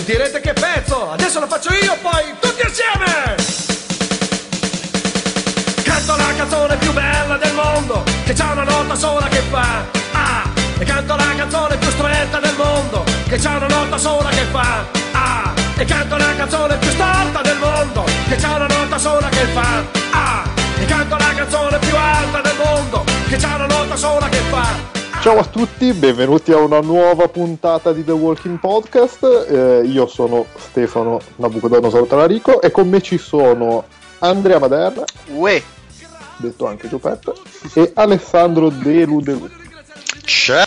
Sentirete che pezzo! Adesso lo faccio io, poi tutti assieme! Canto la canzone più bella del mondo, che c'ha una nota sola che fa Ah! E canto la canzone più stretta del mondo, che c'ha una nota sola che fa Ah! E canto la canzone più storta del mondo, che c'ha una nota sola che fa Ah! E canto la canzone più alta del mondo, che c'ha una nota sola che fa Ciao a tutti, benvenuti a una nuova puntata di The Walking Podcast. Eh, io sono Stefano Nabucodonosor Talarico e con me ci sono Andrea Maderna, Uè, detto anche Giuseppe, e Alessandro Delu Delu. C'è.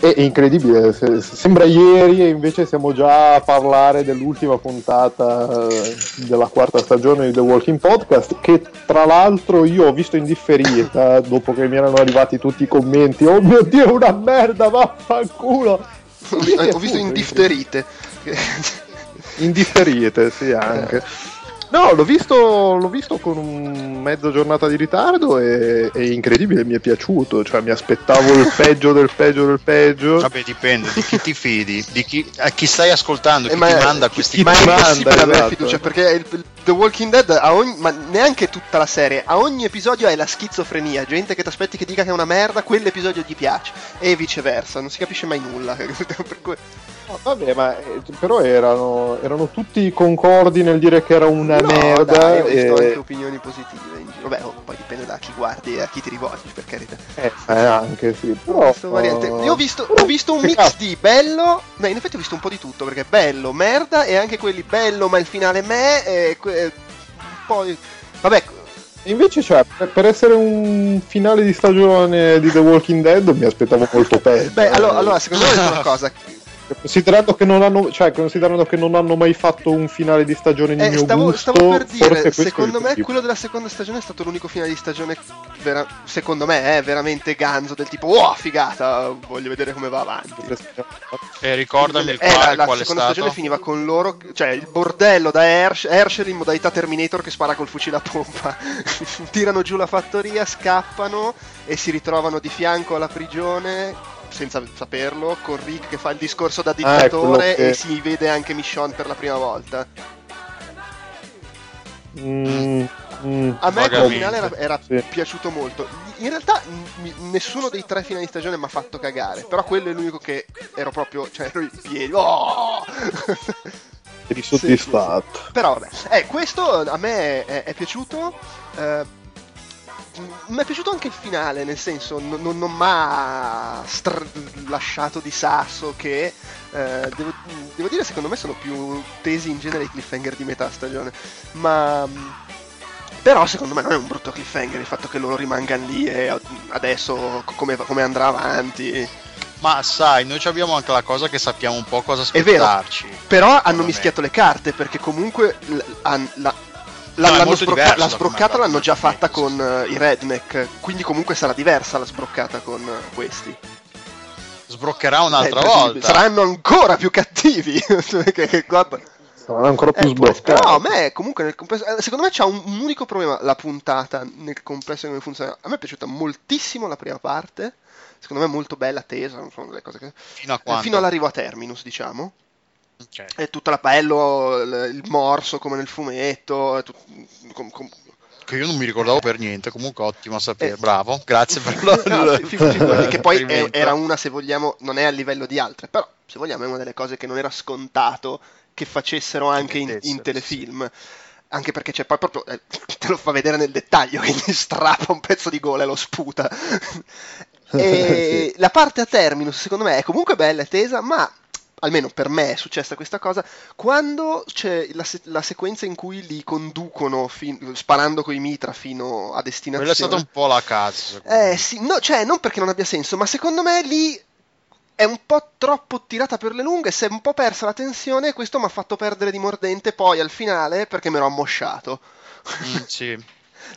È incredibile, se- sembra ieri e invece siamo già a parlare dell'ultima puntata eh, della quarta stagione di The Walking Podcast che tra l'altro io ho visto in differita dopo che mi erano arrivati tutti i commenti. Oh mio dio è una merda vaffanculo! Ho, ho visto in difterite. in differite sì anche no l'ho visto, l'ho visto con un mezza giornata di ritardo e è incredibile mi è piaciuto cioè mi aspettavo il peggio del peggio del peggio Vabbè, dipende di chi ti fidi, di chi, a chi stai ascoltando, chi Eh, ti è- manda questi chi- è ti manda, avere esatto. fiducia perché il- il The Walking Dead a ogni, ma neanche tutta la serie a ogni episodio hai la schizofrenia gente che ti aspetti che dica che è una merda quell'episodio gli piace e viceversa non si capisce mai nulla Per cui- No, vabbè, ma eh, però erano, erano tutti concordi nel dire che era una No, merda. dai, ho visto e- anche opinioni positive vabbè oh, poi dipende da chi guardi e a chi ti rivolgi per carità eh, eh, anche sì. Però. Io ho visto, ho visto un mix di bello. Beh, in effetti ho visto un po' di tutto. Perché bello, merda, e anche quelli bello, ma il finale me. E que- poi. Vabbè, Invece, cioè, per, per essere un finale di stagione di The Walking Dead mi aspettavo molto peggio. beh, allora, eh. allora, secondo me è una cosa. Considerando che, non hanno, cioè, considerando che non hanno mai fatto un finale di stagione di Eh, mio stavo, gusto, stavo per forse dire, secondo me quello della seconda stagione è stato l'unico finale di stagione, vera- secondo me, è veramente ganzo del tipo, oh, figata, voglio vedere come va avanti. E ricordami il Eh, quale, la, la è seconda stagione finiva con loro, cioè il bordello da Hersh- Herschel in modalità Terminator che spara col fucile a pompa. Tirano giù la fattoria, scappano e si ritrovano di fianco alla prigione senza saperlo, con Rick che fa il discorso da Ah, è dittatore quello che- e si vede anche Michonne per la prima volta. Mm, mm, A me quel Vagamente. finale era, era Sì. piaciuto molto. In realtà n- nessuno dei tre finali di stagione mi ha fatto cagare, però quello è l'unico che ero proprio, cioè ero in piedi. Oh! eri soddisfatto. Però vabbè, eh, questo a me è, è piaciuto. eh, mi è piaciuto anche il finale, nel senso, non, non, non mi ha str- lasciato di sasso che... eh, devo, devo dire, secondo me sono più tesi in genere i cliffhanger di metà stagione. Ma... mh, Però secondo me non è un brutto cliffhanger il fatto che loro rimangano lì e adesso co- come, come andrà avanti. Ma sai, noi abbiamo anche la cosa che sappiamo un po' cosa È vero. aspettarci. Però hanno Secondo me. mischiato le carte perché comunque l- han- la, la- No, l'hanno sbrocca- diverso la sbroccata l'hanno già fatta con eh, i redneck, quindi comunque sarà diversa la sbroccata con eh, questi. Sbroccherà un'altra Eh, volta. Saranno ancora più cattivi. Guarda, Saranno ancora più eh, sbloccati. però a me comunque nel complesso, eh, secondo me c'ha un, un unico problema la puntata nel complesso di come funziona. A me è piaciuta moltissimo la prima parte. Secondo me è molto bella, tesa, non sono delle cose che... Fino a eh, quando? fino all'arrivo a Terminus, diciamo. Ok. È tutta la bello, il, morso come nel fumetto, è tut- com- com- Che io non mi ricordavo per niente, comunque ottimo a sapere. Eh. Bravo, grazie per lo, No, fi- fi- figurati, che poi è- era una, se vogliamo, non è a livello di altre, però se vogliamo è una delle cose che non era scontato che facessero anche in, in telefilm. Anche perché c'è poi proprio, eh, te lo fa vedere nel dettaglio, che gli strappa un pezzo di gola e lo sputa. e la parte a terminus, secondo me, è comunque bella e tesa, ma almeno per me è successa questa cosa, quando c'è la, se- la sequenza in cui li conducono fin- sparando coi mitra fino a destinazione. Quella è stata un po' la cazzo. me. Eh sì, no, cioè non perché non abbia senso, ma secondo me lì è un po' troppo tirata per le lunghe, si è un po' persa la tensione e questo mi ha fatto perdere di mordente poi al finale perché mi ero ammosciato. Mm, sì.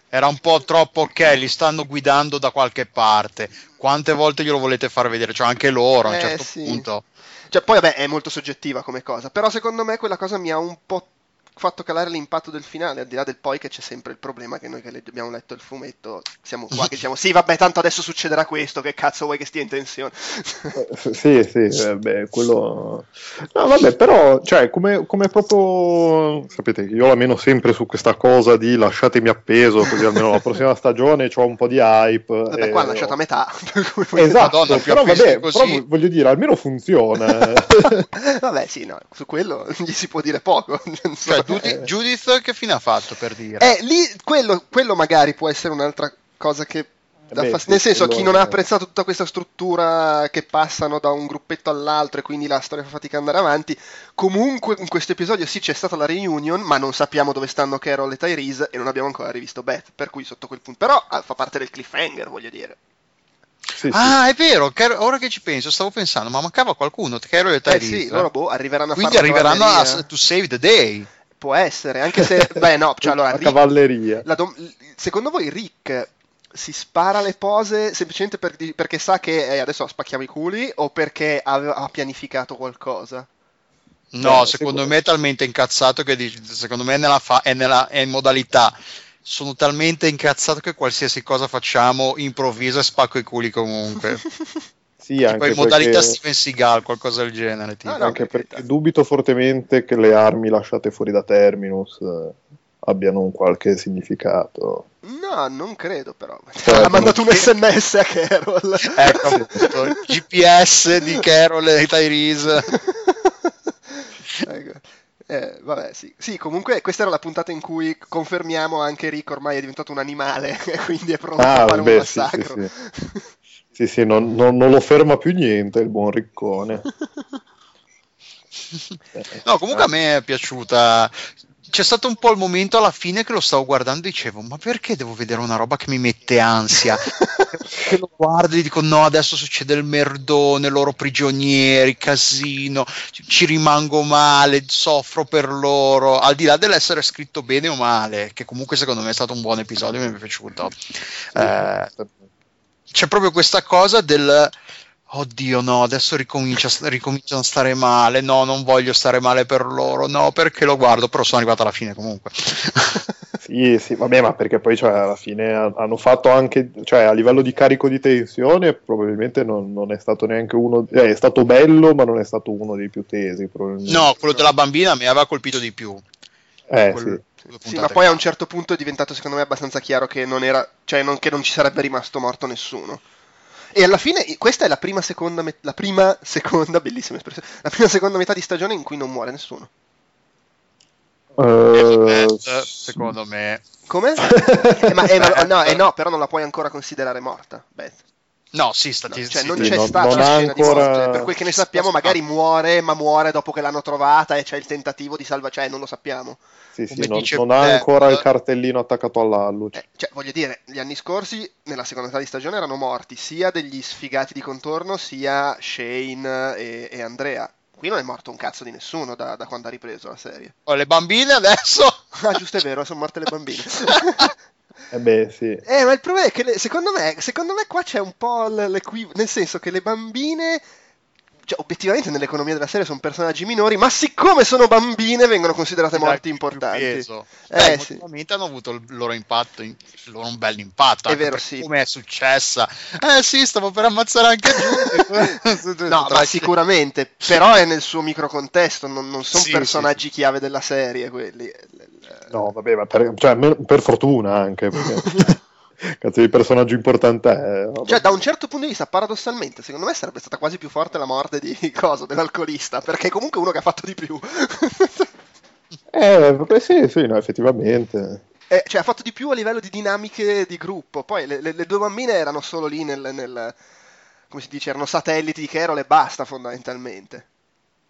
Era un po' troppo ok, li stanno guidando da qualche parte. Quante volte glielo volete far vedere? Cioè anche loro a un Eh, certo sì. punto. Cioè, poi vabbè, è molto soggettiva come cosa, però secondo me quella cosa mi ha un po' fatto calare l'impatto del finale, al di là del poi che c'è sempre il problema che noi che abbiamo letto il fumetto siamo qua che diciamo sì vabbè tanto adesso succederà questo, che cazzo vuoi che stia in tensione? Eh, sì, sì, vabbè, quello... No, vabbè, però, cioè, come, come proprio... Sapete, io la meno sempre su questa cosa di lasciatemi appeso, così almeno la prossima stagione ho un po' di hype. Vabbè, qua l'ha lasciato a metà. esatto, Madonna, però vabbè, però voglio dire, almeno funziona. vabbè, sì, no, su quello gli si può dire poco. Cioè, Judith, Judith che fine ha fatto per dire? Eh, lì, quello, quello magari può essere un'altra cosa che Beh, fast- nel senso, chi non ha apprezzato tutta questa struttura che passano da un gruppetto all'altro e quindi la storia fa fatica ad andare avanti, comunque in questo episodio sì c'è stata la reunion, ma non sappiamo dove stanno Carol e Tyrese e non abbiamo ancora rivisto Beth, per cui sotto quel punto... Però ah, fa parte del cliffhanger, voglio dire. Sì, ah, sì. è vero, ora che ci penso, stavo pensando, ma mancava qualcuno, Carol e Tyrese. Eh sì, loro boh, arriveranno a Quindi arriveranno a To Save the Day. Può essere, anche se... Beh no, cioè allora... Rick, cavalleria. Dom- secondo voi Rick si spara le pose semplicemente per, perché sa che eh, adesso spacchiamo i culi o perché ha, ha pianificato qualcosa? No, eh, secondo me è talmente incazzato che secondo me è, nella fa- è, nella, è in modalità sono talmente incazzato che qualsiasi cosa facciamo improvviso e spacco i culi comunque. sì, anche in modalità Steven Seagal, qualcosa del genere. Tipo. Ah, no, anche perché dubito fortemente che le armi lasciate fuori da Terminus eh, abbiano un qualche significato. No, non credo però. Cioè, ha mandato un sms a Carol. ecco appunto, il GPS di Carol e Tyrese. ecco. Eh, vabbè, sì. sì, comunque questa era la puntata in cui confermiamo anche Rick ormai è diventato un animale, quindi è pronto ah, a fare beh, un massacro. Sì, sì, sì. sì non, non, non, lo ferma più niente il buon Riccone. no, comunque a me è piaciuta c'è stato un po' il momento alla fine che lo stavo guardando e dicevo ma perché devo vedere una roba che mi mette ansia che lo guardo e dico no adesso succede il merdone loro prigionieri casino ci rimango male soffro per loro al di là dell'essere scritto bene o male che comunque secondo me è stato un buon episodio mi è piaciuto eh, c'è proprio questa cosa del Oddio, no, adesso ricomincia, ricominciano a stare male. No, non voglio stare male per loro. No, perché lo guardo, però sono arrivato alla fine comunque. sì, sì, vabbè, ma perché poi cioè, alla fine hanno fatto anche, cioè a livello di carico di tensione, probabilmente non, non è stato neanche uno, eh, è stato bello, ma non è stato uno dei più tesi. No, quello della bambina mi aveva colpito di più. Eh, quello, sì. Sì, ma poi a un certo punto è diventato secondo me abbastanza chiaro che non era, cioè non, che non ci sarebbe rimasto morto nessuno. E alla fine, questa è la prima seconda, met- la prima seconda, bellissima espressione, la prima seconda metà di stagione in cui non muore nessuno. Uh, secondo me. Come? eh, ma, eh, ma, no, eh, no, però non la puoi ancora considerare morta. Beth. No, sì, stati- no, cioè, sì, non c'è non, stata non scena ancora... di morte. Per quel che ne sappiamo, magari muore, ma muore dopo che l'hanno trovata e c'è il tentativo di salvare. Cioè, non lo sappiamo. Sì, sì, non, non, ha ancora il cartellino attaccato all'alluce. Eh, cioè, voglio dire, gli anni scorsi, nella seconda metà di stagione, erano morti sia degli sfigati di contorno, sia Shane e, e Andrea. Qui non è morto un cazzo di nessuno da, da quando ha ripreso la serie. Oh, le bambine adesso? ah, giusto, è vero, sono morte le bambine. Eh beh, sì. Eh, ma il problema è che le, secondo, me, secondo me qua c'è un po' l'equivoco, nel senso che le bambine cioè, obiettivamente nell'economia della serie sono personaggi minori, ma siccome sono bambine vengono considerate morti importanti. Peso. Eh, sì. hanno avuto il loro impatto, il loro un bel impatto. È vero, sì. Come è successa? Eh sì, stavo per ammazzare anche Giulia. no, ma sicuramente, però è nel suo microcontesto, non, non sono sì, personaggi sì. chiave della serie quelli. No, vabbè, ma per, cioè, per fortuna anche. Perché... Cazzo di personaggio importante è. Cioè, da un certo punto di vista, paradossalmente, secondo me sarebbe stata quasi più forte la morte di cosa? Dell'alcolista, perché è comunque uno che ha fatto di più. eh, beh, sì, sì, no, effettivamente. Eh, cioè, ha fatto di più a livello di dinamiche di gruppo. Poi le, le, le due bambine erano solo lì nel, nel, come si dice, erano satelliti di Carol e basta, fondamentalmente.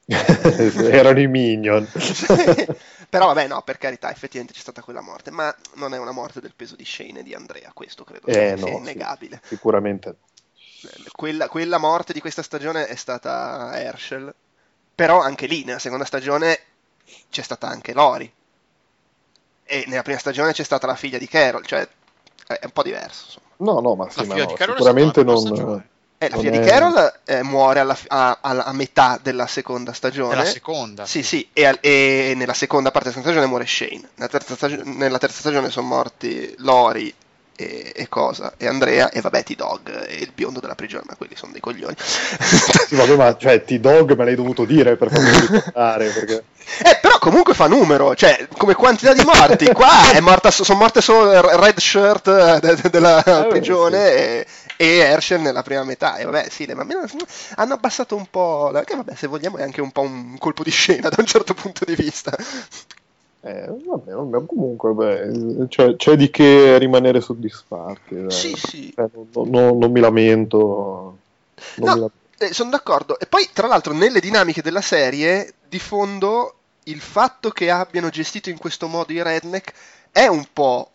erano i minion. Però vabbè, no, per carità, effettivamente c'è stata quella morte, ma non è una morte del peso di Shane e di Andrea, questo credo eh, sia no, innegabile. Sì, sicuramente. Quella, quella, morte di questa stagione è stata Herschel, però anche lì, nella seconda stagione, c'è stata anche Lori. E nella prima stagione c'è stata la figlia di Carol, cioè è un po' diverso. Insomma. No, no, ma, sì, ma no, sicuramente non... Eh, la figlia di è- Carol eh, muore alla, a, alla- a metà della seconda stagione. È la seconda. Sì, sì, e, al- e nella seconda parte della seconda stagione muore Shane. Nella terza, stagio- nella terza stagione sono morti Lori e, e cosa? E Andrea e vabbè T-Dog e il biondo della prigione, ma quelli sono dei coglioni. Sì, vabbè, ma cioè, T-Dog me l'hai dovuto dire per farmi ricordare, perché... Eh, però comunque fa numero, cioè, come quantità di morti. Qua è morta, sono morte solo il Red Shirt eh, de- de- della Eh, prigione e, e Herschel nella prima metà. E vabbè, sì, le mammine hanno abbassato un po'. la- Che vabbè, se vogliamo è anche un po' un colpo di scena da un certo punto di vista. Eh, vabbè, vabbè, comunque beh, cioè, c'è di che rimanere soddisfatti. Sì, sì. Eh, non, non- non mi lamento. non No, mi lamento. eh, sono d'accordo. E poi, tra l'altro, nelle dinamiche della serie, di fondo, il fatto che abbiano gestito in questo modo i redneck è un po'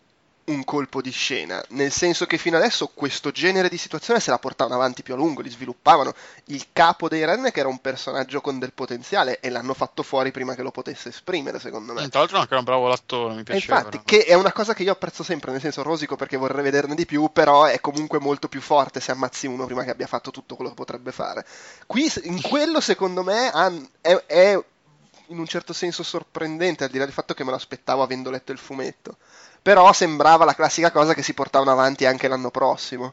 un colpo di scena, nel senso che fino adesso questo genere di situazione se la portavano avanti più a lungo, li sviluppavano. Il capo dei redneck era un personaggio con del potenziale e l'hanno fatto fuori prima che lo potesse esprimere, secondo me. Eh, Tra l'altro anche un bravo l'attore, mi E piaceva. infatti, che è una cosa che io apprezzo sempre, nel senso rosico perché vorrei vederne di più, però è comunque molto più forte se ammazzi uno prima che abbia fatto tutto quello che potrebbe fare. Qui, in quello, secondo me, è, è in un certo senso sorprendente, al di là del fatto che me lo aspettavo avendo letto il fumetto. Però sembrava la classica cosa che si portavano avanti anche l'anno prossimo.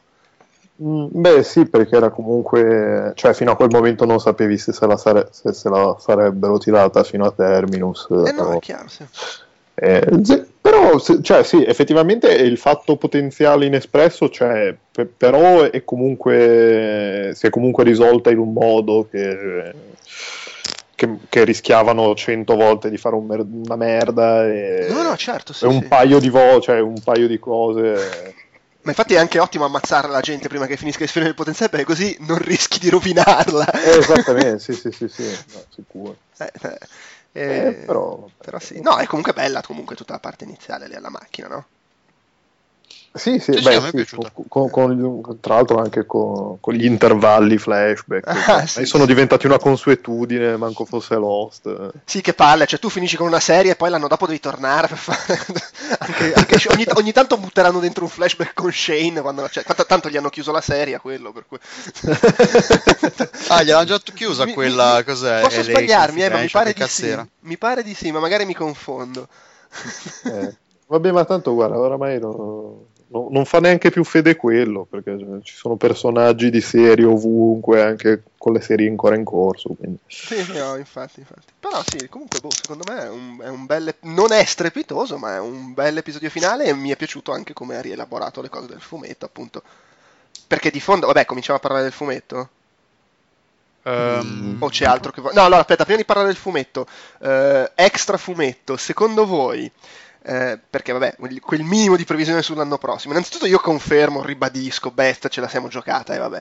Mm, Beh, sì, perché era comunque, cioè, fino a quel momento non sapevi se se la, sare- se se la sarebbero tirata fino a terminus. Eh no, però- è chiaro, sì. Eh, però, cioè, sì, effettivamente il fatto potenziale inespresso c'è, pe- però è comunque, si è comunque risolta in un modo che, che- che rischiavano cento volte di fare un mer- una merda e, No, no, certo, sì, e un sì. paio di vo- cioè un paio di cose. Ma infatti è anche ottimo ammazzare la gente prima che finisca di sfidare il potenziale, perché così non rischi di rovinarla. Eh, esattamente, sì, sì, sì, sì, no, sicuro. Eh, eh, Eh, eh, però, però sì. No, è comunque bella comunque tutta la parte iniziale lì alla macchina, no? Sì, sì, Sì, beh, sì, con- con- con- tra l'altro anche con, con gli intervalli flashback, Ah, sì, sono sì. diventati una consuetudine, manco fosse Lost. Sì, che palle, cioè tu finisci con una serie e poi l'anno dopo devi tornare per fare... anche, anche ogni, ogni tanto butteranno dentro un flashback con Shane, quando, cioè, tanto, tanto gli hanno chiuso la serie a quello, per cui... Ah, gliel'hanno già chiusa Mi- quella, mi- cos'è? Posso LA sbagliarmi, eh, ma mi pare di sì. Mi pare di sì, ma magari mi confondo. Eh, Vabbè, ma tanto guarda, oramai no- no- non fa neanche più fede quello, perché cioè, ci sono personaggi di serie ovunque, anche con le serie ancora in corso. Quindi. Sì, no, infatti, infatti. Però sì, comunque, boh, secondo me è un, è un bel... Non è strepitoso, ma è un bel episodio finale e mi è piaciuto anche come ha rielaborato le cose del fumetto, appunto. Perché di fondo... Vabbè, cominciamo a parlare del fumetto? Ehm, O c'è altro che... No, allora, aspetta, prima di parlare del fumetto. eh, extra fumetto, secondo voi... eh, perché vabbè, quel- minimo di previsione sull'anno prossimo. Innanzitutto io confermo, ribadisco, Best ce la siamo giocata e vabbè.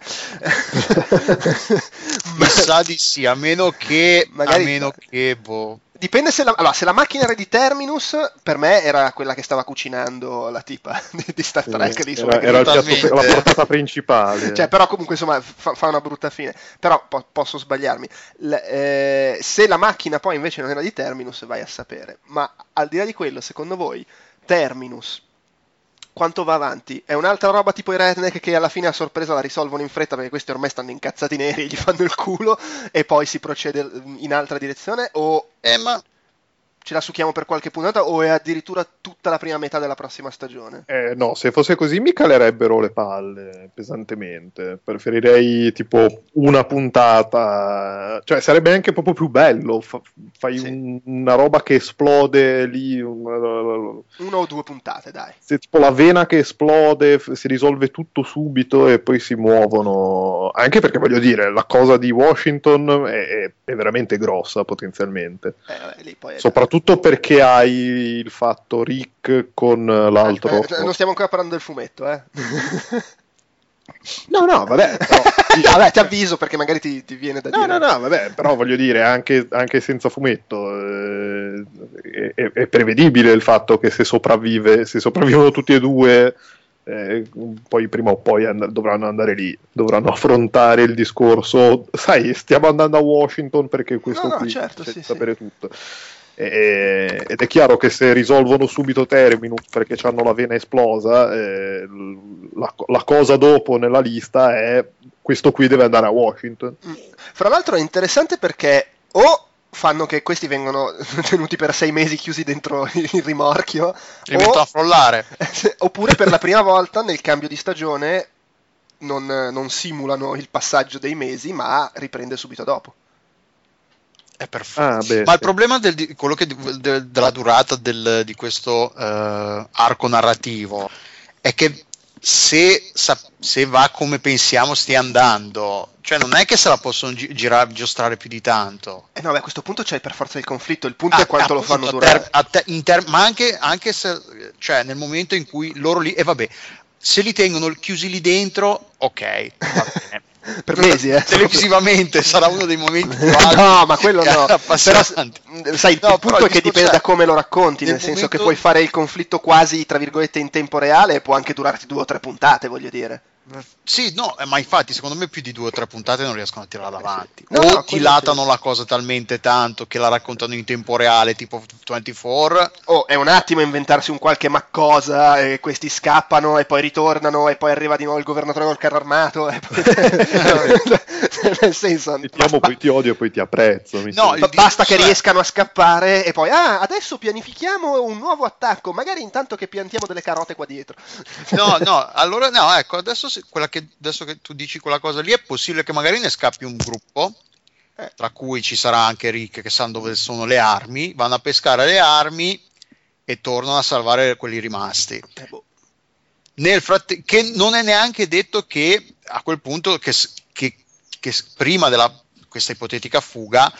Mi sa di sì, a meno che, Magari- a meno che, boh, Dipende se la, allora, se la macchina era di Terminus, per me era quella che stava cucinando la tipa di, di Star Trek. lì sulla era, era il piatto- la portata principale. Cioè, però comunque insomma fa, fa una brutta fine. Però po- posso sbagliarmi. L- eh, se la macchina poi invece non era di Terminus, vai a sapere. Ma al di là di quello, secondo voi, Terminus quanto va avanti? È un'altra roba tipo i redneck che alla fine a sorpresa la risolvono in fretta perché questi ormai stanno incazzati neri gli fanno il culo e poi si procede in altra direzione? O eh, ma ce la succhiamo per qualche puntata o è addirittura tutta la prima metà della prossima stagione? Eh, no, se fosse così mi calerebbero le palle pesantemente. Preferirei tipo una puntata, cioè sarebbe anche proprio più bello. Fa- fai Sì. un- una roba che esplode lì, un- Una o due puntate, dai. se tipo la vena che esplode, f- si risolve tutto subito e poi si muovono. Anche perché voglio dire, la cosa di Washington è, è- è veramente grossa potenzialmente. Eh, vabbè, Soprattutto perché hai il fatto Rick con l'altro. Eh, non stiamo ancora parlando del fumetto, eh. No, no, vabbè, però, vabbè, ti avviso perché magari ti, ti viene da No, dire. no, no, vabbè, però voglio dire, anche, anche senza fumetto eh, è, è- è prevedibile il fatto che se sopravvive, se sopravvivono tutti e due, eh, poi prima o poi and- dovranno andare lì, dovranno affrontare il discorso, sai, stiamo andando a Washington perché questo No, no, qui certo, c'è sì, sapere tutto. E- ed è chiaro che se risolvono subito Terminus perché hanno la vena esplosa, eh, la, la cosa dopo nella lista è questo qui deve andare a Washington. Mm. Fra l'altro è interessante perché o fanno che questi vengono tenuti per sei mesi chiusi dentro il rimorchio li metto a frollare oppure per la prima volta nel cambio di stagione non, non simulano il passaggio dei mesi ma riprende subito dopo è perfetto. Ah, beh, Ma sì. il problema del, di, del, della durata del, di questo uh, arco narrativo è che se, se, va come pensiamo stia andando, cioè non è che se la possono gi- girare, giostrare più di tanto. Eh no, beh, a questo punto c'è per forza il conflitto, il punto ah, è quanto lo fanno durare. Ter- ter- ma anche, anche, se, cioè nel momento in cui loro lì, e eh, vabbè, se li tengono chiusi lì dentro, ok, va bene per mesi, eh. televisivamente sarà uno dei momenti più alti. no, ma quello no. Però, sai, no, il punto è che dipende da come lo racconti, nel, nel senso momento... che puoi fare il conflitto quasi, tra virgolette, in tempo reale e può anche durarti due o tre puntate, voglio dire. Sì, no, eh, ma infatti secondo me più di due o tre puntate non riescono a tirarla avanti. No, o no, dilatano sì. la cosa talmente tanto che la raccontano in tempo reale, tipo 24. O è un attimo inventarsi un qualche maccosa e questi scappano e poi ritornano e poi arriva di nuovo il governatore col carro armato. E poi... Nel senso, ti amo, poi ti odio e poi ti apprezzo. no, basta che riescano a scappare e poi, ah, adesso pianifichiamo un nuovo attacco, magari intanto che piantiamo delle carote qua dietro. no, no, allora no, ecco, adesso quella che, adesso che tu dici quella cosa lì, è possibile che magari ne scappi un gruppo, eh. tra cui ci sarà anche Rick che sa dove sono le armi, vanno a pescare le armi e tornano a salvare quelli rimasti. Nel fratte- che non è neanche detto che a quel punto, che, che, che prima della questa ipotetica fuga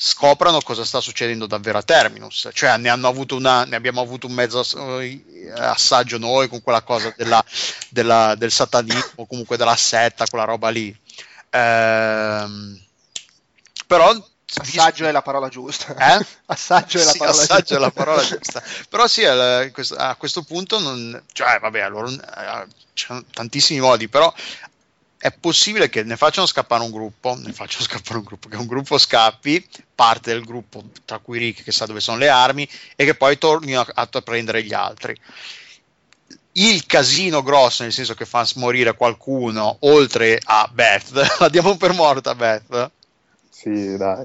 scoprano cosa sta succedendo davvero a Terminus, cioè ne, una, ne abbiamo avuto un mezzo eh, assaggio noi con quella cosa della, della, del satanismo, comunque della setta, quella roba lì. Ehm, però Assaggio è la parola giusta. Eh? assaggio è la sì, parola assaggio giusta. È la parola giusta. Però sì, a questo punto non... Cioè, vabbè, allora eh, c'è tantissimi modi, però è possibile che ne facciano scappare un gruppo, ne facciano scappare un gruppo, che un gruppo scappi, parte del gruppo, tra cui Rick che sa dove sono le armi, e che poi tornino a, a prendere gli altri. Il casino grosso, nel senso che fa morire qualcuno, oltre a Beth, la diamo per morta Beth? Sì, dai.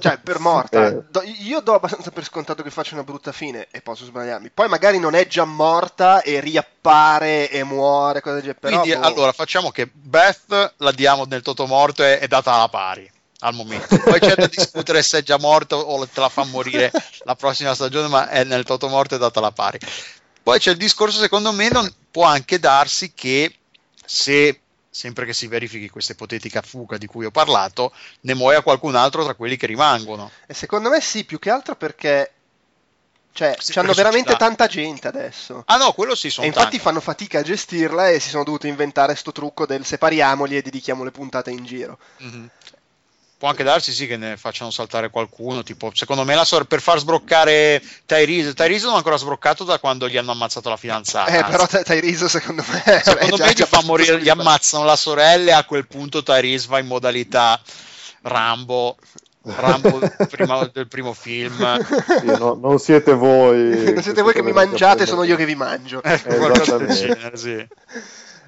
Cioè, per morta. Eh. Do, io do abbastanza per scontato che faccia una brutta fine e posso sbagliarmi. Poi magari non è già morta e riappare e muore, cosa del genere. Però, Quindi, boh. allora, facciamo che Beth la diamo nel totomorto e è data alla pari al momento. Poi c'è da discutere se è già morto o te la fa morire la prossima stagione, ma è nel totomorto e è data alla pari. Poi c'è il discorso, secondo me, non può anche darsi che se sempre che si verifichi questa ipotetica fuga di cui ho parlato, ne muoia qualcun altro tra quelli che rimangono. E secondo me sì, più che altro perché cioè, sì, hanno veramente società. tanta gente adesso. Ah no, quello sì, sono E infatti tanti. fanno fatica a gestirla e si sono dovuti inventare sto trucco del separiamoli e dedichiamo le puntate in giro. Mm-hmm. Può anche darsi sì che ne facciano saltare qualcuno, tipo, secondo me la sor- per far sbroccare Tyrese, Tyrese non ha ancora sbroccato da quando gli hanno ammazzato la fidanzata. Eh, però Tyrese secondo me... Secondo me gli fa morire, gli ammazzano la sorella e a quel punto Tyrese va in modalità Rambo Rambo prima, del primo film. Sì, no, non siete voi. non siete voi che mi mangiate, sono io che vi mangio. Eh, genere, sì.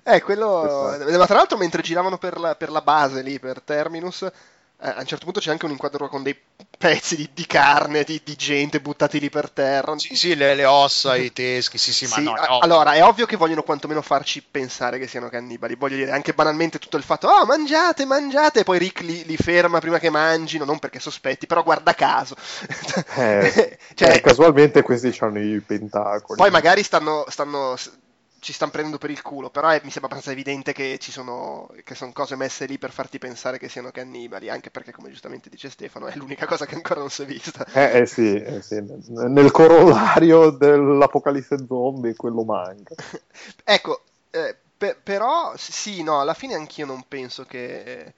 Eh, quello... Ma tra l'altro mentre giravano per la, per la base lì, per Terminus, eh, a un certo punto c'è anche un inquadro con dei pezzi di, di carne, di, di, gente buttati lì per terra. Sì, sì, le, le ossa, i teschi, sì, sì, sì ma no, a- Allora, è ovvio che vogliono quantomeno farci pensare che siano cannibali. Voglio dire, anche banalmente tutto il fatto, oh, mangiate, mangiate, e poi Rick li, li ferma prima che mangino, non perché sospetti, però guarda caso. Eh, cioè, eh, casualmente questi hanno i pentacoli. Poi magari stanno, stanno ci stanno prendendo per il culo, però è, mi sembra abbastanza evidente che ci sono, che sono cose messe lì per farti pensare che siano cannibali, anche perché, come giustamente dice Stefano, è l'unica cosa che ancora non si è vista. Eh, eh, sì, eh sì, nel corollario dell'apocalisse zombie quello manca. ecco, eh, per, però sì, no, alla fine anch'io non penso che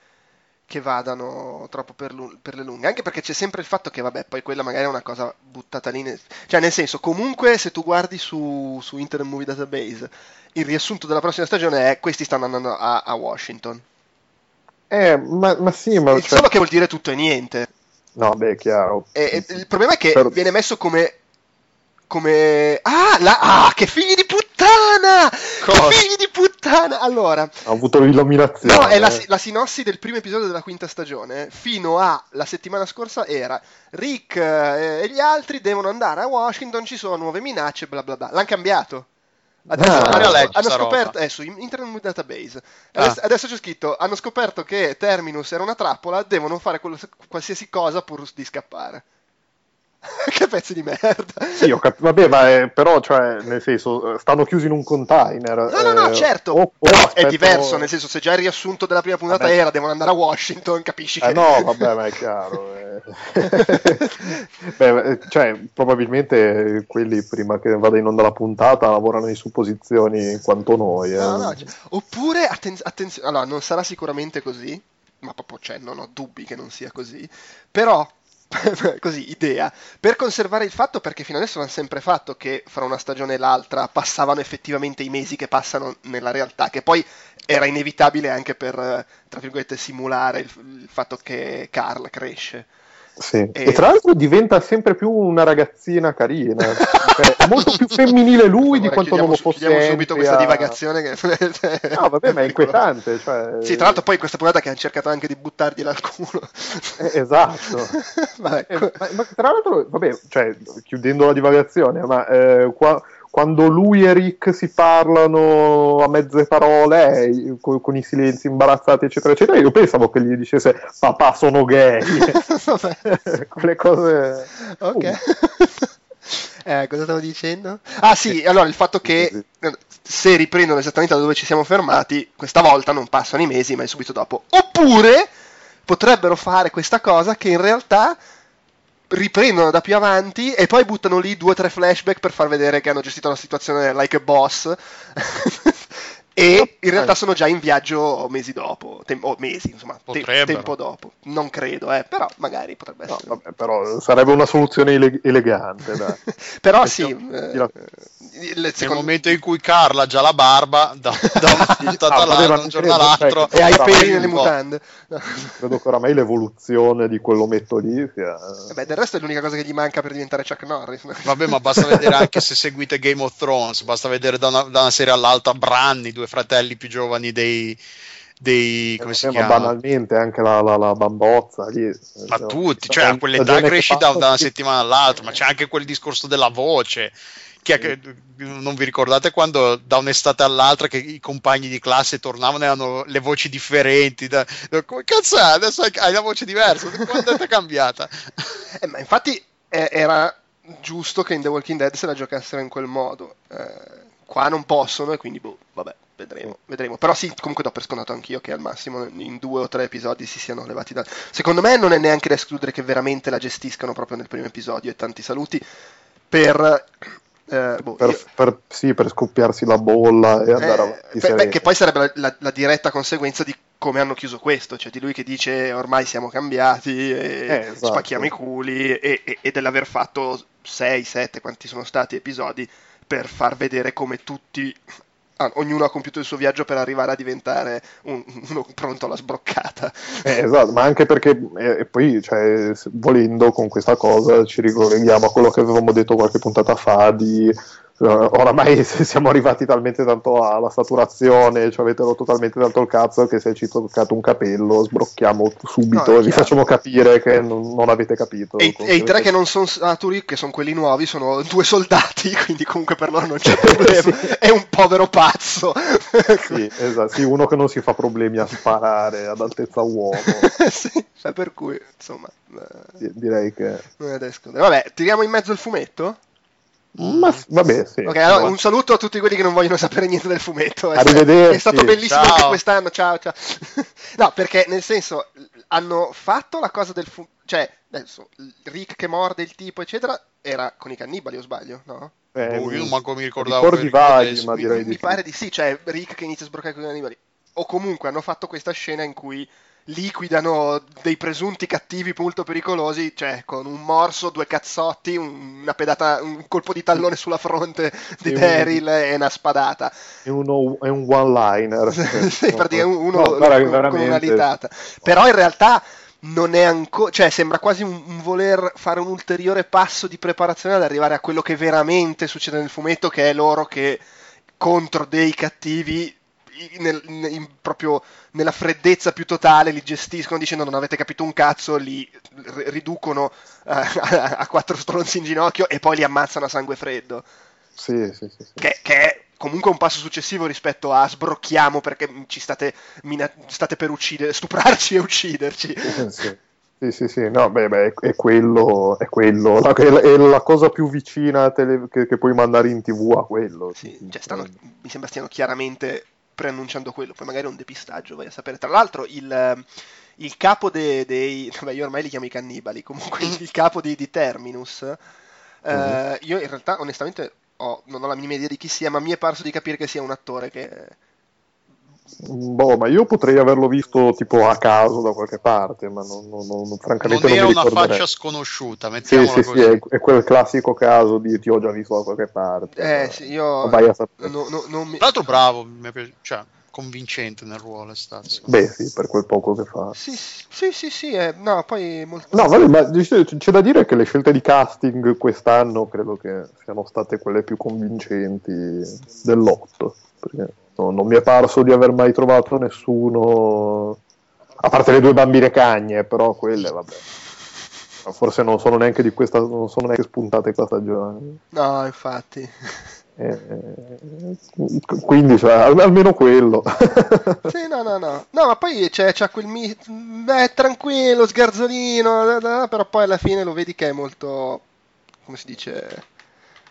che vadano troppo per, per, le lunghe, anche perché c'è sempre il fatto che, vabbè, poi quella magari è una cosa buttata lì, nel... cioè nel senso, comunque se tu guardi su, su Internet Movie Database, il riassunto della prossima stagione è questi stanno andando a, a Washington. Eh, ma, ma sì, ma... Cioè... Solo che vuol dire tutto e niente. No, beh, è chiaro. E, e il problema è che per... viene messo come come... Ah, la... ah, che figli di puttana! Cosa? Che figli di puttana! Allora, Ha avuto l'illuminazione. no, è la, la sinossi del primo episodio della quinta stagione. Fino a la settimana scorsa era Rick eh, e gli altri devono andare a Washington, ci sono nuove minacce, bla bla bla. L'hanno cambiato. Adesso Ah, hanno, hanno scoperto, eh, su Internet Database. Ah. Adesso, adesso c'è scritto: hanno scoperto che Terminus era una trappola, devono fare quello- qualsiasi cosa pur di scappare. che pezzi di merda. Sì, ho cap- vabbè, ma è- però, cioè, nel senso, eh, stanno chiusi in un container. No, no, no, eh, certo, o- o però è aspettano- diverso, nel senso se già il riassunto della prima puntata Vabbè. era devono andare a Washington, capisci che... Eh no, vabbè, ma è chiaro. eh. Beh, eh, cioè, probabilmente quelli prima che vada in onda la puntata lavorano in supposizioni quanto noi. eh. No, no, cioè- oppure, atten- attenzione, allora non sarà sicuramente così, ma proprio cioè, non ho dubbi che non sia così, però, così, idea, per conservare il fatto, perché fino adesso l'hanno sempre fatto che fra una stagione e l'altra passavano effettivamente i mesi che passano nella realtà, che poi era inevitabile anche per, tra virgolette, simulare il, il fatto che Carl cresce. Sì. E- E tra l'altro diventa sempre più una ragazzina carina. Cioè, è molto più femminile lui di Ora quanto non lo fosse. chiudiamo subito questa divagazione che... No, vabbè, ma è inquietante. Cioè... Sì, tra l'altro poi questa puntata che hanno cercato anche di buttargliela al culo. Eh, esatto. Vabbè, Eh, ma, ma tra l'altro, vabbè, cioè, chiudendo la divagazione, ma eh, qua- quando lui e Rick si parlano a mezze parole, eh, con, con i silenzi imbarazzati, eccetera, eccetera, io pensavo che gli dicesse papà sono gay. Quelle cose. Ok. Eh, cosa stavo dicendo? Ah sì, allora il fatto che eh, se riprendono esattamente da dove ci siamo fermati, questa volta non passano i mesi, ma è subito dopo. Oppure potrebbero fare questa cosa che in realtà riprendono da più avanti e poi buttano lì due o tre flashback per far vedere che hanno gestito la situazione like a boss. e in realtà sono già in viaggio mesi dopo, tem- o mesi, insomma, te- tempo dopo. Non credo, eh, però magari potrebbe No, essere. vabbè, però sarebbe una soluzione ele- elegante. dai. Però Perché- sì, eh, Nel secondo- momento in cui Carla ha già la barba, da, da una puntata Ah, all'altra, un giorno credo, all'altro, cioè, e hai i peli nelle mutande. Credo che oramai l'evoluzione di quell'ometto lì sia. Vabbè, del resto è l'unica cosa che gli manca per diventare Chuck Norris. Vabbè, ma basta vedere anche se seguite Game of Thrones, basta vedere da una, da una serie all'altra Bran, i due fratelli più giovani dei, dei come si Eh, ma chiama? banalmente anche la, la, la bambozza lì, Ma eh, tutti, cioè a quell'età cresci da, una settimana all'altra, ma c'è anche quel discorso della voce. Che, che- non vi ricordate quando da un'estate all'altra che i compagni di classe tornavano e avevano le voci differenti? Da, come cazzo è? Adesso hai- hai la voce diversa? Quando è cambiata? Eh, ma infatti eh, era giusto che in The Walking Dead se la giocassero in quel modo. Eh, qua non possono e quindi, boh, vabbè, vedremo, vedremo. Però sì, comunque do per scontato anch'io che al massimo in due o tre episodi si siano levati da... Secondo me non è neanche da escludere che veramente la gestiscano proprio nel primo episodio e tanti saluti per... eh, boh, per, io- per- sì, per scoppiarsi la bolla e andare Eh, avanti. beh, che poi sarebbe la, la- la diretta conseguenza di come hanno chiuso questo, cioè di lui che dice ormai siamo cambiati Eh, esatto. spacchiamo i culi e, e- e dell'aver fatto 6, 7, quanti sono stati episodi per far vedere come tutti, ah, ognuno ha compiuto il suo viaggio per arrivare a diventare un- uno pronto alla sbroccata. Eh, esatto, ma anche perché eh, poi, cioè, volendo con questa cosa, ci ricolleghiamo a quello che avevamo detto qualche puntata fa di oramai se siamo arrivati talmente tanto alla saturazione, ci avete rotto talmente tanto il cazzo che se ci toccate un capello sbrocchiamo subito No, e vi facciamo capire che non, non avete capito. E, e i tre che non sono saturi, che sono quelli nuovi, sono due soldati, quindi comunque per loro non c'è problema. Sì. È un povero pazzo. Sì, esatto, sì, uno che non si fa problemi a sparare ad altezza uomo. sì, cioè per cui, insomma, eh, Di- Direi che... Vabbè, tiriamo in mezzo il fumetto? Ma s- vabbè, sì. Ok, allora un saluto a tutti quelli che non vogliono sapere niente del fumetto. È- Arrivederci. È stato bellissimo Ciao. anche quest'anno. Ciao, ciao. no, perché nel senso hanno fatto la cosa del fumetto. Cioè, adesso Rick che morde il tipo, eccetera, era con i cannibali, o sbaglio? No? Eh, Boh, io manco mi ricordavo. ricordi vaghi, ma direi di Mi sì. pare di sì, cioè Rick che inizia a sbroccare con i cannibali. O comunque hanno fatto questa scena in cui liquidano dei presunti cattivi molto pericolosi, cioè con un morso, due cazzotti, un- una pedata, un colpo di tallone sulla fronte di Daryl e una spadata. È, uno- è un one-liner. sì, praticamente uno No, guarda, con, veramente. una litata. Però in realtà non è ancora, cioè sembra quasi un, un, voler fare un ulteriore passo di preparazione ad arrivare a quello che veramente succede nel fumetto, che è loro che contro dei cattivi nel, in, proprio nella freddezza più totale li gestiscono dicendo non avete capito un cazzo, li riducono a, a, a quattro stronzi in ginocchio e poi li ammazzano a sangue freddo. Sì, sì, sì. Che, che, è comunque un passo successivo rispetto a sbrocchiamo perché ci state, mina- state per uccidere, stuprarci e ucciderci. sì. Sì, sì, sì, no, beh, beh, è quello, è quello, la, è la cosa più vicina tele, che, che, puoi mandare in tv a quello. Sì, cioè stanno, mi sembra stiano chiaramente preannunciando quello, poi magari è un depistaggio, vai a sapere. Tra l'altro il, il capo dei, vabbè io ormai li chiamo i cannibali, comunque il capo di, di Terminus, uh-huh. eh, io in realtà onestamente ho, non ho la minima idea di chi sia, ma mi è parso di capire che sia un attore che Boh, ma io potrei averlo visto tipo a caso da qualche parte, ma non, non, non francamente non, non era una faccia sconosciuta, mettiamola sì, sì, così. Sì, è, è, quel classico caso di ti ho già visto da qualche parte. Eh, sì, io... Vai a no, no, non mi... Tra l'altro bravo, mi piace, cioè, convincente nel ruolo è stato. Beh, sì, per quel poco che fa. Sì, sì, sì, sì eh, no, poi molto... No, vabbè, ma c'è da dire che le scelte di casting quest'anno credo che siano state quelle più convincenti dell'otto, perché no, non mi è parso di aver mai trovato nessuno, a parte le due bambine cagne, però quelle, vabbè. Forse non sono neanche di questa, non sono neanche spuntate questa stagione. No, infatti. Eh, quindi cioè, almeno quello sì no no no no ma poi c'è, c'è quel mi- beh tranquillo sgarzolino però poi alla fine lo vedi che è molto come si dice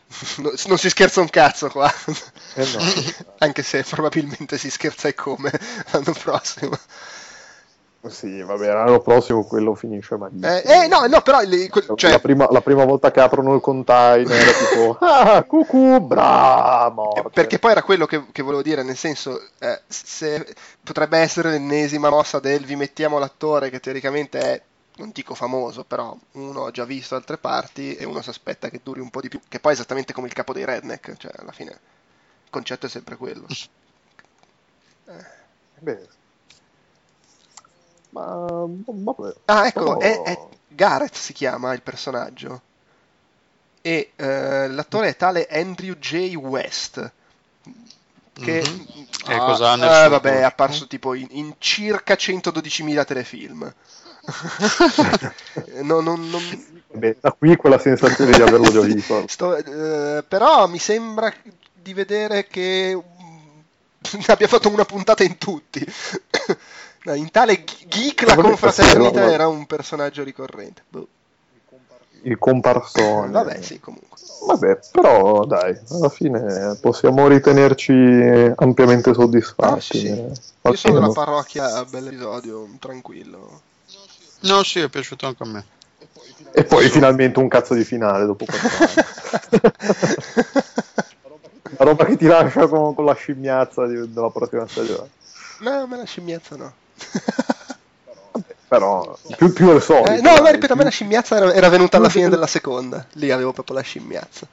no, non si scherza un cazzo qua eh no. anche se probabilmente si scherza e come l'anno prossimo sì, vabbè, l'anno prossimo quello finisce malissimo. Eh, eh no, no, però le, cioè... la, prima, la, prima, volta che aprono il container era tipo ah, cucù, bravo. Eh, perché poi era quello che, che volevo dire, nel senso, eh, se potrebbe essere l'ennesima mossa del vi mettiamo l'attore che teoricamente è non dico famoso, però uno ha già visto altre parti e uno si aspetta che duri un po' di più, che poi è esattamente come il capo dei redneck, cioè alla fine il concetto è sempre quello. Eh. Beh, ma vabbè. Ah, ecco, però... è, è Gareth si chiama il personaggio. E eh, l'attore è tale Andrew J. West. Che mm-hmm. ah, cosa ha eh, vabbè, è apparso tipo in, in circa 112.000 telefilm. No, non, non... Beh, da qui quella sensazione di averlo già visto. Sto, eh, però mi sembra di vedere che mm, abbia fatto una puntata in tutti. In tale geek la confraternita era un personaggio ricorrente. Boh. Il comparsone. Vabbè, sì, comunque. Vabbè, però dai, alla fine possiamo ritenerci ampiamente soddisfatti. Ah, sì, sì. Io sono della parrocchia, bell'episodio, tranquillo. No, sì, è piaciuto anche a me. E poi finalmente un cazzo di finale dopo quattro anni. la roba che ti lascia con, con la scimmiazza di, della prossima stagione. No, ma la scimmiazza no. però più, più al solito. Eh, no, ma ripeto, a me la scimmiazza era, era venuta alla fine della seconda. Lì avevo proprio la scimmiazza.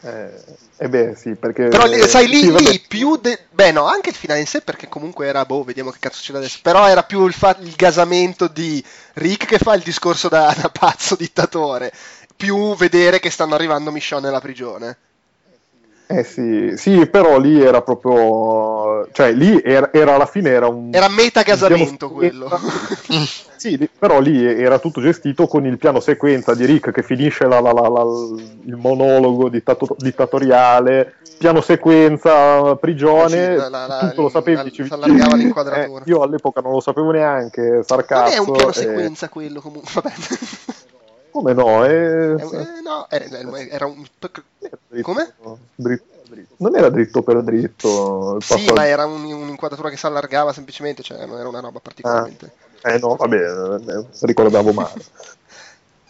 Eh, eh beh, sì, perché. Però sai, lì, sì, lì più. De... Beh, no, anche il finale in sé, perché comunque era. Boh, vediamo che cazzo succede adesso. Però era più il, fa... il gasamento di Rick che fa il discorso da, da pazzo dittatore. Più vedere che stanno arrivando Michonne nella prigione. Eh sì, sì, però lì era proprio. cioè lì era, era alla fine era un. Era metagasamento quello. sì, però lì era tutto gestito con il piano sequenza di Rick che finisce la, la, la, il monologo dittato, dittatoriale, piano sequenza, prigione, eh sì, tu lo sapevi. Dicevi, eh, io all'epoca non lo sapevo neanche, sarcasmo. Non è un piano sequenza eh... quello comunque, vabbè. Come no? È... Eh, no, era un... Come? Dritto, dritto. Non era dritto per dritto. Sì, passaggio. ma era un, un'inquadratura che si allargava semplicemente, cioè non era una roba particolarmente... Ah. Eh no, vabbè, eh, ricordavo male.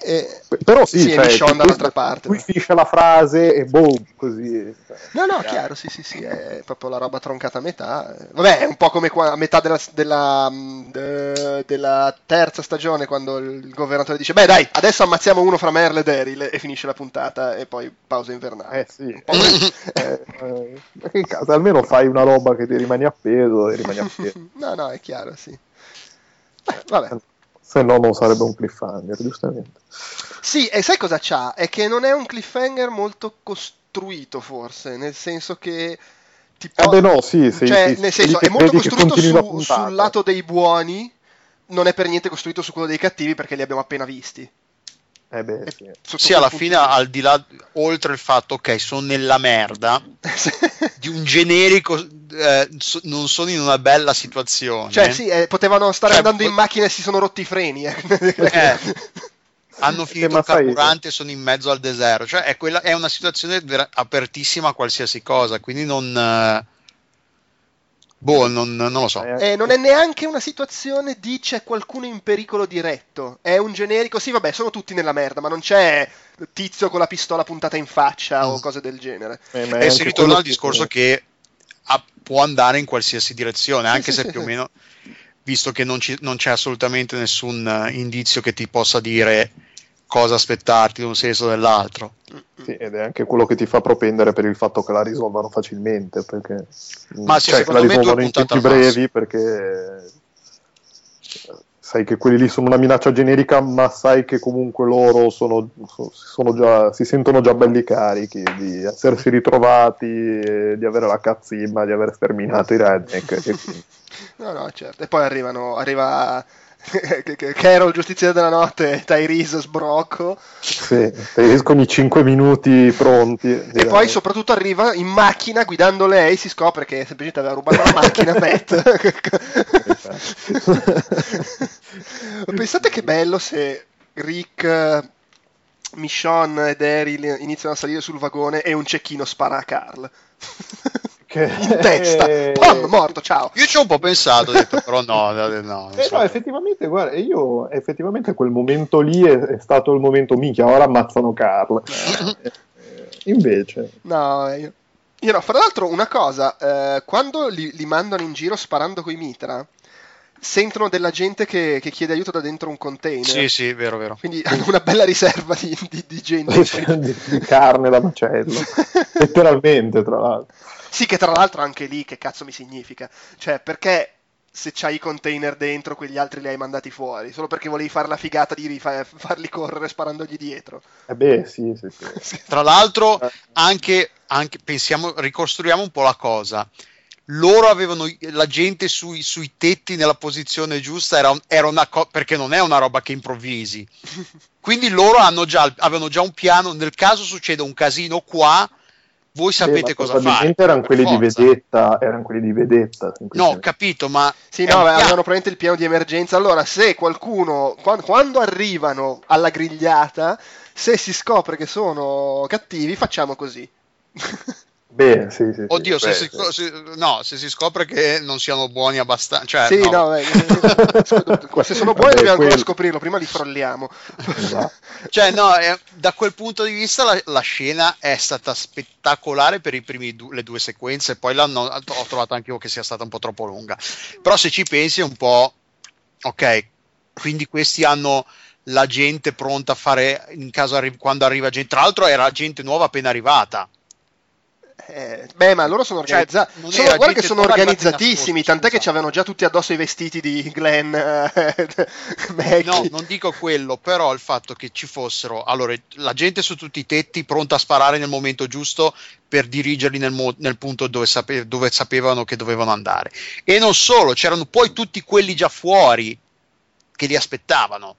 E, Però sì, sì cioè, Michonne dall'altra parte. Qui finisce la frase e boom, così. No, no, chiaro, sì, sì, sì, è proprio la roba troncata a metà. Vabbè, è un po' come a metà della, della, de, della, terza stagione, quando il governatore dice, beh dai, adesso ammazziamo uno fra Merle e Daryl e finisce la puntata e poi pausa invernale. Eh sì. eh, eh, che caso, almeno fai una roba che ti rimani appeso e rimani appeso. no, no, è chiaro, sì. Beh, vabbè. Se no non sarebbe un cliffhanger, giustamente. Sì, e sai cosa c'ha? È che non è un cliffhanger molto costruito, forse, nel senso che... Tipo, Vabbè, no, sì, sì, cioè, sì, nel senso, è molto costruito su- sul lato dei buoni, non è per niente costruito su quello dei cattivi perché li abbiamo appena visti. Eh beh, È sì. Sì, alla fine, al di là, oltre il fatto, ok, sono nella merda, di un generico, eh, so- non sono in una bella situazione. Cioè, sì, eh, potevano stare Cioè, andando in po- macchina e si sono rotti i freni. eh. Eh, hanno finito ma il carburante e sono in mezzo al deserto. Cioè, è, quella- è una situazione apertissima a qualsiasi cosa, quindi non... boh, non, non lo so. Eh, Eh, non è neanche una situazione di c'è qualcuno in pericolo diretto. È un generico, sì, vabbè, sono tutti nella merda, ma non c'è tizio con la pistola puntata in faccia o Mm. cose del genere. eh, E si ritorna al discorso che ah, può andare in qualsiasi direzione, anche sì, se sì, più o sì. meno, visto che non, ci- non c'è assolutamente nessun eh, indizio che ti possa dire cosa aspettarti da un senso o dall'altro. Sì, ed è anche quello che ti fa propendere per il fatto che la risolvano facilmente, perché Ma sì, cioè, la due in tempi brevi perché sai che quelli lì sono una minaccia generica, ma sai che comunque loro sono, so- sono già, si sentono già belli carichi di essersi ritrovati, di avere la cazzimma, di aver sterminato i redneck. e No, no, certo. E poi arrivano, arriva Carol, giustizia della notte, Tyrese, sbrocco. sì, ti escono i 5 minuti pronti. E direi. poi soprattutto arriva in macchina guidando lei, si scopre che semplicemente aveva rubato la macchina Matt. Pensate che bello se Rick, Michonne e Daryl iniziano a salire sul vagone e un cecchino spara a Carl. In testa. Pam, morto, ciao. Io ci ho un po' pensato, ho detto, però no, no, no, Eh so. no, effettivamente, guarda, io effettivamente quel momento lì è, è stato il momento minchia, ora ammazzano Carl. Eh, invece, No, io, io no. Fra l'altro, una cosa, eh, quando li, li mandano in giro sparando coi mitra, sentono della gente che, che chiede aiuto da dentro un container. Sì, sì, vero, vero. Quindi hanno una bella riserva di, di- di gente. di, di carne da macello, letteralmente, tra l'altro. Sì, che tra l'altro anche lì, che cazzo mi significa? Cioè, perché se c'hai i container dentro, quegli altri li hai mandati fuori? Solo perché volevi fare la figata di rifa- farli correre sparandogli dietro. Eh beh, sì, sì, sì. Tra l'altro, anche, anche pensiamo, ricostruiamo un po' la cosa. Loro avevano la gente sui, sui tetti nella posizione giusta, era, era una co- perché non è una roba che improvvisi. Quindi loro hanno già, avevano già un piano. Nel caso succeda un casino qua, voi sapete ma cosa fare. erano quelli di vedetta, erano quelli di vedetta. No, capito, ma Sì, no, avevano probabilmente il piano di emergenza. Allora, se qualcuno, quan- quando, arrivano alla grigliata, se si scopre che sono cattivi, facciamo così. Beh, sì, sì, sì. Oddio, se Beh, si, sì. se- no, se si scopre che non siano buoni abbastanza, cioè, sì, no. no, se sono buoni dobbiamo ancora scoprirlo, prima li frolliamo. Esatto. Cioè, no, eh, da quel punto di vista la, la scena è stata spettacolare per i primi du- le due sequenze, poi l'hanno, ho trovato anche io che sia stata un po' troppo lunga. Però se ci pensi è un po'... Ok, quindi questi hanno la gente pronta a fare in caso arri- quando arriva gente. Tra l'altro era gente nuova appena arrivata. Eh, beh, ma loro sono Cioè, organizzati. sono- era guarda che sono organizzatissimi. Tant'è che ci avevano già tutti addosso i vestiti di Glenn. eh. No, non dico quello, però il fatto che ci fossero allora, la gente su tutti i tetti pronta a sparare nel momento giusto per dirigerli nel, mo- nel punto dove, sape- dove sapevano che dovevano andare. E non solo, c'erano poi tutti quelli già fuori che li aspettavano.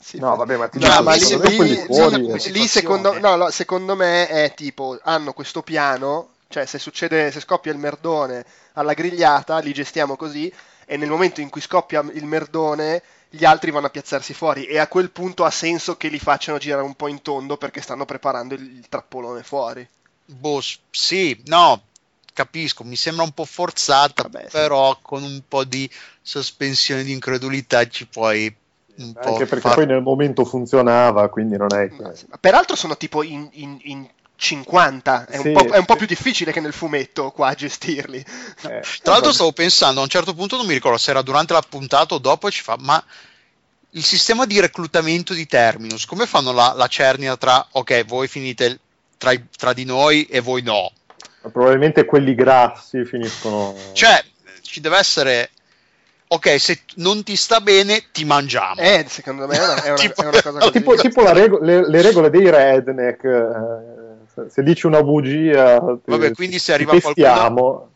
Sì, No, vabbè, ma ti No, dico, ma lì- secondo me quelli lì- fuori, lì- eh. secondo, no, no, secondo me è tipo hanno questo piano cioè se succede se scoppia il merdone alla grigliata li gestiamo così e nel momento in cui scoppia il merdone gli altri vanno a piazzarsi fuori e a quel punto ha senso che li facciano girare un po' in tondo perché stanno preparando il, il trappolone fuori Boh, sì, no, capisco, mi sembra un po' forzata, Vabbè, sì. però con un po' di sospensione di incredulità ci puoi un po' Anche perché far- poi nel momento funzionava, quindi non è peraltro sono tipo in, in- in 50 è un, Sì, po', è un po' più difficile che nel fumetto qua gestirli. Eh, Tra l'altro stavo pensando, a un certo punto non mi ricordo se era durante la puntata o dopo, e ci fa, ma il sistema di reclutamento di Terminus, come fanno la, la cernita tra, ok, voi finite tra, tra di noi e voi no? probabilmente quelli grassi finiscono... Cioè, ci deve essere ok, se non ti sta bene, ti mangiamo. Eh, secondo me è una, è una, Tipo- è una cosa così. tipo, tipo la rego- le, le regole dei redneck, eh, se, dici una bugia, ti, Vabbè, quindi se ti arriva qualcuno-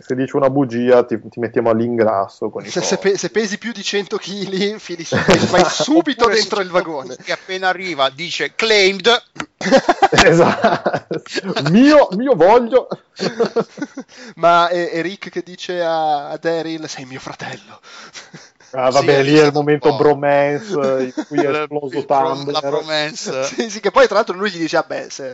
se dici una bugia, ti, ti mettiamo all'ingrasso con i Se, se cosi. pe- se pesi più di 100 kg, fili su- vai subito dentro se il vagone. Che appena arriva dice claimed. esatto. mio, mio voglio. Ma è, è Rick che dice a, a Daryl: Sei mio fratello. Ah, vabbè, Sì, lì è il momento po'. bromance eh, in cui è Il- esploso Thunder. la promessa. sì, sì, che poi tra l'altro lui gli dice: Vabbè, se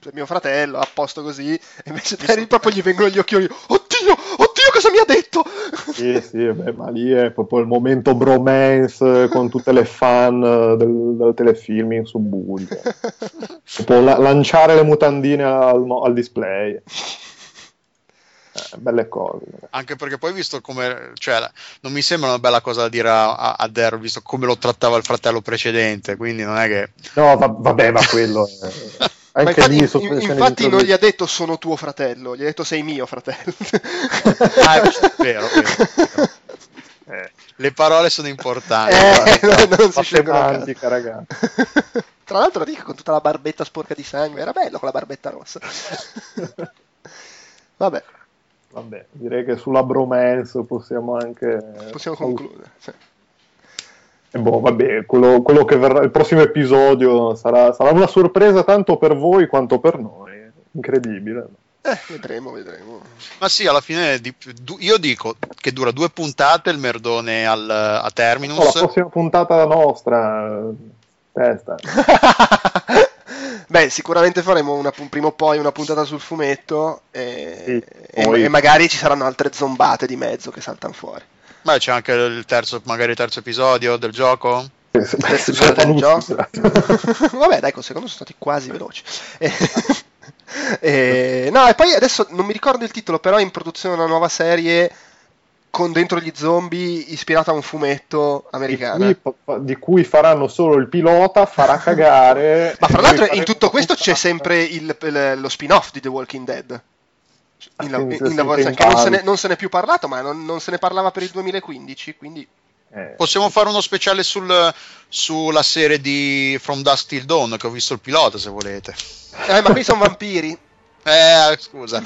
se è mio fratello, a posto così. E invece Daryl proprio gli vengono gli occhioni: Oddio, oddio, cosa mi ha detto? Sì, sì, beh, ma lì è proprio il momento bromance eh, con tutte le fan eh, del, del telefilm in subbuglio. Proprio la- lanciare le mutandine al, al display. Belle cose. Anche perché poi visto come, cioè, non mi sembra una bella cosa da dire a, a, Daryl, visto come lo trattava il fratello precedente, quindi non è che... No, va- vabbè, ma quello è... Ma Anche infatti, lì infatti non gli ha detto sono tuo fratello, gli ha detto sei mio fratello. Ah, è vero, vero, vero. Eh, le parole sono importanti. Eh, no, non si La scelgono ragazzi. Tra l'altro Rick con tutta la barbetta sporca di sangue, era bello con la barbetta rossa. Vabbè, Vabbè, direi che sulla bromance possiamo anche... possiamo concludere. Sì. E boh, vabbè, quello, quello che verrà, il prossimo episodio sarà, sarà una sorpresa tanto per voi quanto per noi. Incredibile. Eh, vedremo, vedremo. Ma sì, alla fine di- du- io dico che dura due puntate il merdone al, a Oh, la Terminus. prossima puntata nostra, eh, testa. Beh, sicuramente faremo una, prima o poi una puntata sul fumetto e, Sì, e- poi- e magari ci saranno altre zombate di mezzo che saltano fuori. Ma c'è anche il terzo, magari il terzo episodio del gioco. Se- c'è del gioco. Vabbè, dai, secondo sono stati quasi veloci. E- no, e poi adesso non mi ricordo il titolo, però è in produzione una nuova serie con dentro gli zombie ispirata a un fumetto Di americano. cui, di cui faranno solo il pilota, farà cagare. Ma fra l'altro in tutto questo c'è sempre il- il- lo spin-off di The Walking Dead. In, Ah, in- sì, in lavorazione, sì, che non se, ne, non se ne è più parlato, ma non, non se ne parlava per il 2015, quindi Eh, Possiamo fare uno speciale sul- sulla serie di From Dust Till Dawn, che ho visto il pilota se volete. Eh, ma qui sono vampiri. Eh, scusa,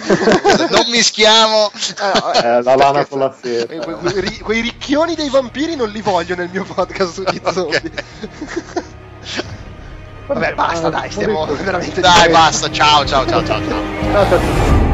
non mischiamo. Ah, no, Eh, la lana con la seta. Eh, que- que- ri- quei ricchioni dei vampiri non li voglio nel mio podcast sugli Ok. zombie. Vabbè, basta, dai, stiamo veramente Dai, basta. Ciao, ciao, ciao, ciao. ciao. Ciao, ciao, ciao.